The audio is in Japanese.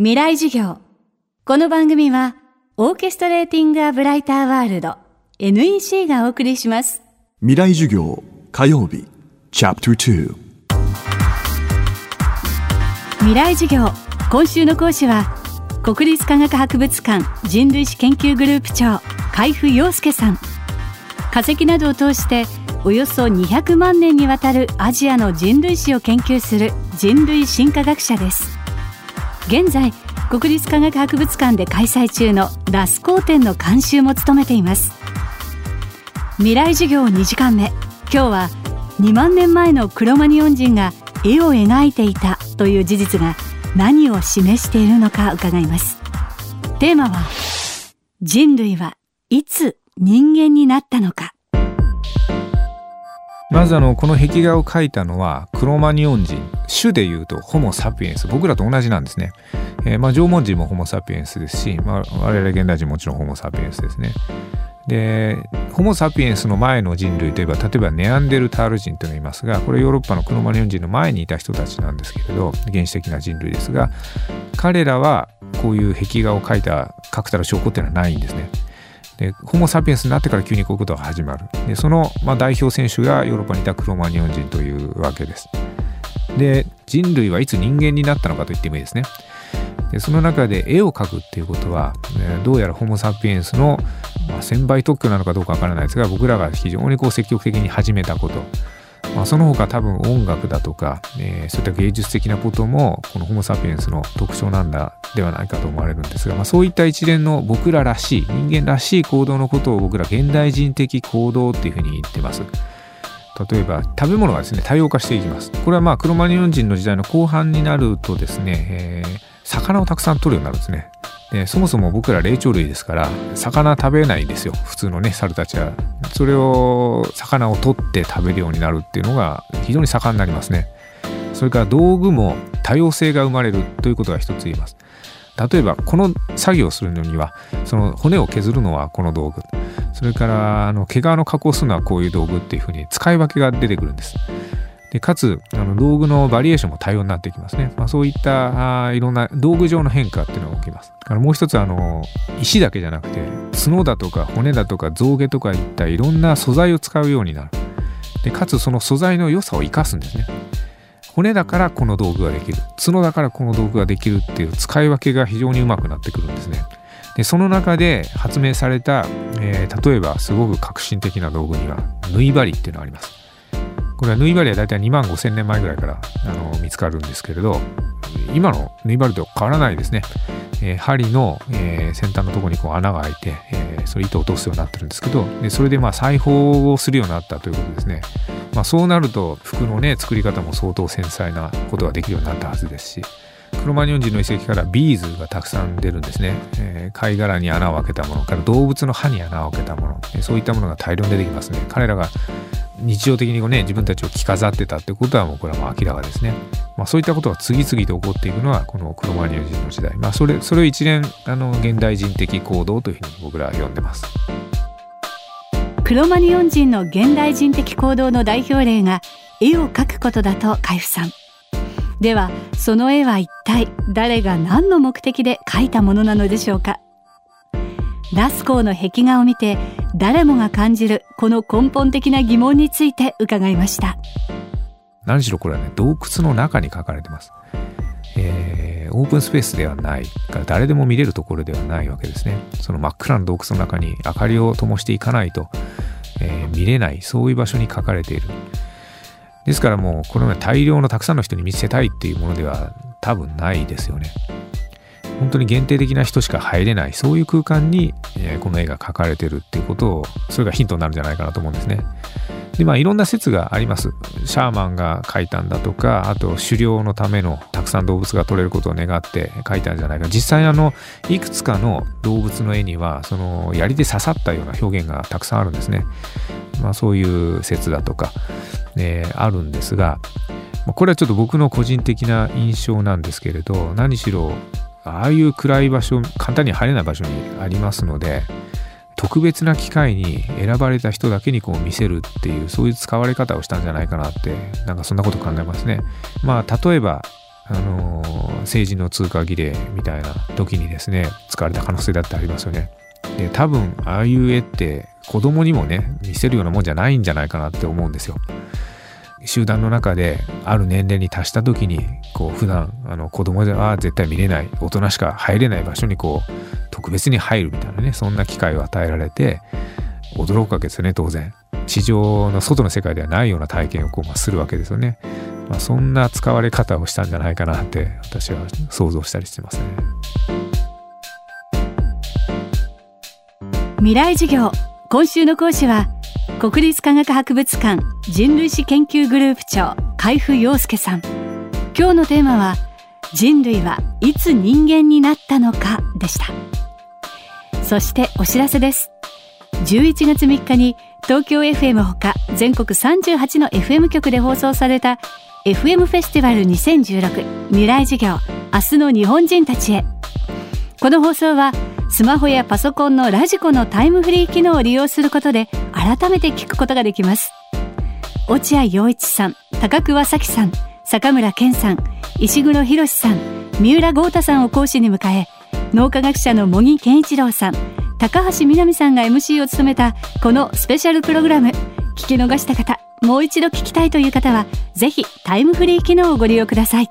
未来授業。この番組は、オーケストレーティング・ア・ブライター・ワールド NEC がお送りします。未来授業火曜日チャプター未来授業。今週の講師は、国立科学博物館人類史研究グループ長、海部陽介さん。化石などを通して、およそ200万年にわたるアジアの人類史を研究する人類進化学者です。現在国立科学博物館で開催中のラスコー展の監修も務めています。未来授業2時間目。今日は2万年前のクロマニオン人が絵を描いていたという事実が何を示しているのか伺います。テーマは人類はいつ人間になったのか。まずあのこの壁画を描いたのはクロマニオン人種でいうとホモ・サピエンス。僕らと同じなんですね、えーまあ縄文人もホモ・サピエンスですし、まあ、我々現代人もちろんホモ・サピエンスですね。でホモ・サピエンスの前の人類といえば例えばネアンデルタール人というのがいますがこれヨーロッパのクロマニオン人の前にいた人たちなんですけれど原始的な人類ですが彼らはこういう壁画を描いた確たる証拠っていうのはないんですね。でホモ・サピエンスになってから急にこういうことが始まる。でその、まあ、代表選手がヨーロッパにいたクロマニオン人というわけです。で人類はいつ人間になったのかと言ってもいいですね。でその中で絵を描くっていうことは、ねどうやらホモ・サピエンスの、まあ、専売特許なのかどうかわからないですが僕らが非常にこう積極的に始めたこと。まあ、その他多分音楽だとか、えーそういった芸術的なこともこのホモ・サピエンスの特徴なんだではないかと思われるんですが、まあ、そういった一連の僕ららしい人間らしい行動のことを僕ら現代人的行動っていうふうに言ってます。例えば食べ物がですね多様化していきます。これはまあクロマニオン人の時代の後半になるとですね、えー魚をたくさん取るようになるんですね。でそもそも僕ら霊長類ですから魚食べないんですよ。普通のね猿たちは。それを魚を取って食べるようになるっていうのが非常に盛んになりますね。それから道具も多様性が生まれるということが一つ言えます。例えばこの作業をするのにはその骨を削るのはこの道具。それからあの毛皮の加工するのはこういう道具っていうふうに使い分けが出てくるんです。でかつあの道具のバリエーションも多様になってきますね、まあ、そういったあいろんな道具上の変化っていうのが起きます。だからもう一つあの石だけじゃなくて角だとか骨だとか象牙とかいったいろんな素材を使うようになる。でかつその素材の良さを生かすんですね。骨だからこの道具ができる。角だからこの道具ができるっていう使い分けが非常にうまくなってくるんですね。でその中で発明された、えー例えばすごく革新的な道具には縫い針っていうのがあります。これは縫い針はだいたい2万5千年前ぐらいからあの見つかるんですけれど今の縫い針と変わらないですね、えー針の、えー先端のところにこう穴が開いて、えーそれ糸を通すようになってるんですけどでそれでまあ裁縫をするようになったということですね、まあ、そうなると服のね作り方も相当繊細なことができるようになったはずですしクロマニオン人の遺跡からビーズがたくさん出るんですね、えー貝殻に穴を開けたものから動物の歯に穴を開けたものえーそういったものが大量に出てきますね。彼らが日常的にこうね自分たちを着飾ってたってことはもうこれはもう明らかですね、まあ、そういったことが次々と起こっていくのはこのクロマニオン人の時代、まあ、それそれを一連あの現代人的行動というふうに僕らは呼んでます。クロマニオン人の現代人的行動の代表例が絵を描くことだと海部さん。ではその絵は一体誰が何の目的で描いたものなのでしょうか？ラスコーの壁画を見て誰もが感じるこの根本的な疑問について伺いました。何しろこれはね洞窟の中に書かれてます、えーオープンスペースではないから誰でも見れるところではないわけですね。その真っ暗な洞窟の中に明かりを灯していかないと、えー見れないそういう場所に書かれている。ですからもうこのような大量のたくさんの人に見せたいっていうものでは多分ないですよね。本当に限定的な人しか入れないそういう空間に、えーこの絵が描かれてるっていうことをそれがヒントになるんじゃないかなと思うんですね。でまあいろんな説があります。シャーマンが描いたんだとかあと狩猟のためのたくさん動物が取れることを願って描いたんじゃないか。実際あのいくつかの動物の絵にはその槍で刺さったような表現がたくさんあるんですね。まあそういう説だとか、えーあるんですがこれはちょっと僕の個人的な印象なんですけれど何しろああいう暗い場所簡単に入れない場所にありますので特別な機会に選ばれた人だけにこう見せるっていうそういう使われ方をしたんじゃないかなってなんかそんなこと考えますね。まあ例えばあの政治の通過儀礼みたいな時にですね使われた可能性だってありますよね。で多分ああいう絵って子供にもね見せるようなもんじゃないんじゃないかなって思うんですよ。集団の中である年齢に達した時にこう普段あの子供では絶対見れない大人しか入れない場所にこう特別に入るみたいなねそんな機会を与えられて驚くわけですよね当然。地上の外の世界ではないような体験をこう、まあ、するわけですよね、まあ、そんな使われ方をしたんじゃないかなって私は想像したりしてますね。未来授業。今週の講師は国立科学博物館人類史研究グループ長海部陽介さん。今日のテーマは人類はいつ人間になったのかでした。そしてお知らせです。11月3日に東京 FM ほか全国38の FM 局で放送された FM フェスティバル2016未来授業明日の日本人たちへ。この放送はスマホやパソコンのラジコのタイムフリー機能を利用することで改めて聞くことができます。落合陽一さん高桑早紀さん坂村健さん石黒博さん三浦豪太さんを講師に迎え脳科学者の茂木健一郎さん高橋みなみさんが MC を務めたこのスペシャルプログラム。聞き逃した方もう一度聞きたいという方はぜひタイムフリー機能をご利用ください。